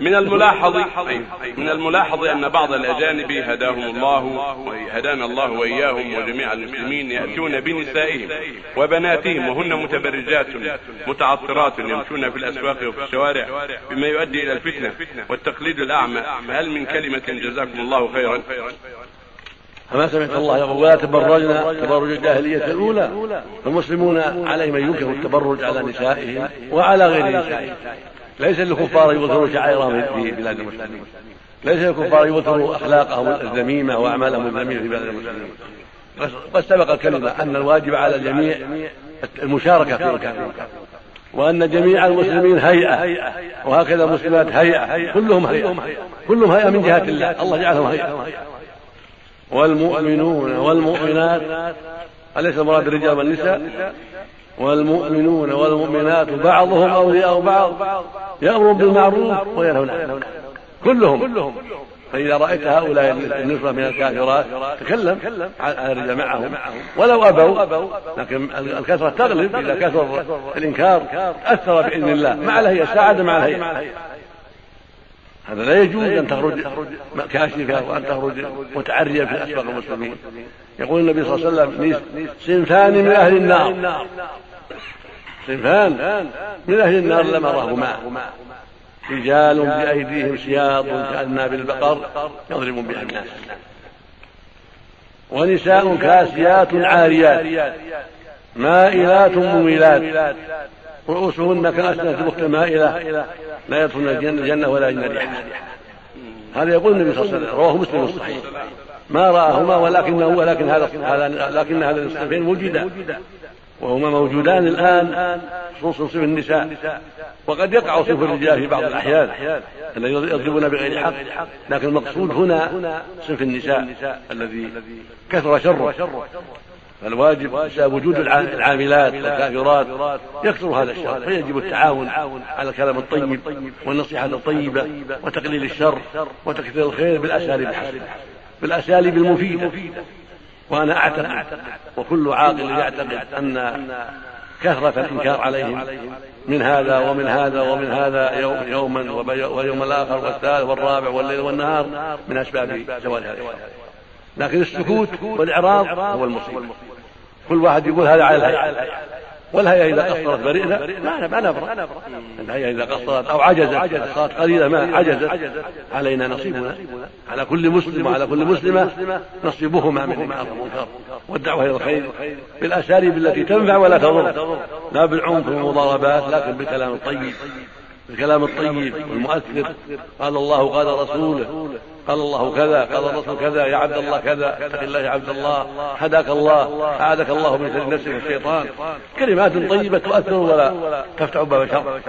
من الملاحظ من الملاحظ أن بعض الأجانب هداهم الله هدانا الله وإياهم وجميع المسلمين يأتون بنسائهم وبناتهم وهن متبرجات متعطرات يمشون في الأسواق وفي الشوارع بما يؤدي إلى الفتنة والتقليد الأعمى. فهل من كلمة جزاكم الله خيرا؟ فما سمعت الله يقول ولا تبرجنا تبرج الجاهلية الأولى. فالمسلمون عليهم أن ينكروا التبرج على نسائهم وعلى غير نسائهم. ليس للكفار يظهروا شعائرهم في بلاد المسلمين ليس للكفار يظهروا أخلاقهم الذميمة وأعمالهم الذميمة في بلاد المسلمين قد سبق الكلمة أن الواجب على الجميع المشاركة في إنكار وأن جميع المسلمين هيئة. وهكذا المسلمات هيئة. كلهم هيئة. كلهم هيئة من جهة الله. الله جعلهم هيئة. والمؤمنون والمؤمنات أليس المراد الرجال والنساء؟ والمؤمنون والمؤمنات بعضهم أولياء بعض يأمر بالمعروف وينهون عن كلهم. فإذا رأيت هؤلاء النصرة من الكافرات تكلم عن الرجال معهم ولو أبوا لكن الكثرة تغلب إذا كثر الإنكار أثر بإذن الله. مع الهيئة ساعد مع الهيئة هذا لا يجوز أن تخرج كاشفة وأن تخرج متعرية في أسواق المسلمين. يقول النبي صلى الله عليه وسلم صنفان من أهل النار. صنفان من أهل النار لم أراه معه رجال بأيديهم سياط كأذناب البقر يضرب بها الناس. ونساء كاسيات عاريات. مائلات مميلات. رؤوسهن كأسنة البخت مائلة لا يدخلن الجنة ولا يجن ريحها هذا يقول النبي صلى الله عليه وسلم رواه مسلم الصحيح. ما رآهما ولكنه ولكن هذا لكن هذا الصنفين وجدا وهما موجودان الآن خصوص صنف النساء. وقد يقع صنف الرجال في بعض الأحيان الذين يضربون بغير حق. لكن المقصود هنا صنف النساء الذي كثر شره. فالواجب بسبب وجود العاملات والكافرات يكثر هذا الشر. فيجب التعاون على الكلام الطيب والنصيحة الطيبة وتقليل الشر وتكثير الخير بالأساليب الحسنة بالأساليب المفيدة وأنا أعتقد وكل عاقل يعتقد أن كثرة الإنكار عليهم من هذا ومن هذا ومن هذا يوما ويوم الآخر والثالث والرابع والليل والنهار من أسباب زوال هذا لكن السكوت والإعراض هو المصيبة. كل واحد يقول هذا على الهيئة. والهيئة إذا قصرت برئنا ما ما نبرأ الهيئة إذا قصرت أو عجزت. صارت قليلة ما عجزت. علينا نصيبنا. على كل مسلم وعلى كل مسلمة نصيبهما من المعروف والمنكر والدعوة إلى الخير. بالأساليب التي تنفع ولا تضر. لا بالعنف والمضاربات لكن بالكلام الطيب. الكلام الطيب والمؤثر قال الله قال رسوله. قال الله كذا قال الرسول كذا يا عبد الله كذا اتق الله يا عبد الله هداك الله أعاذك الله من شر نفسك الشيطان كلمات طيبة تؤثر ولا تفتح باب شر